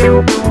Música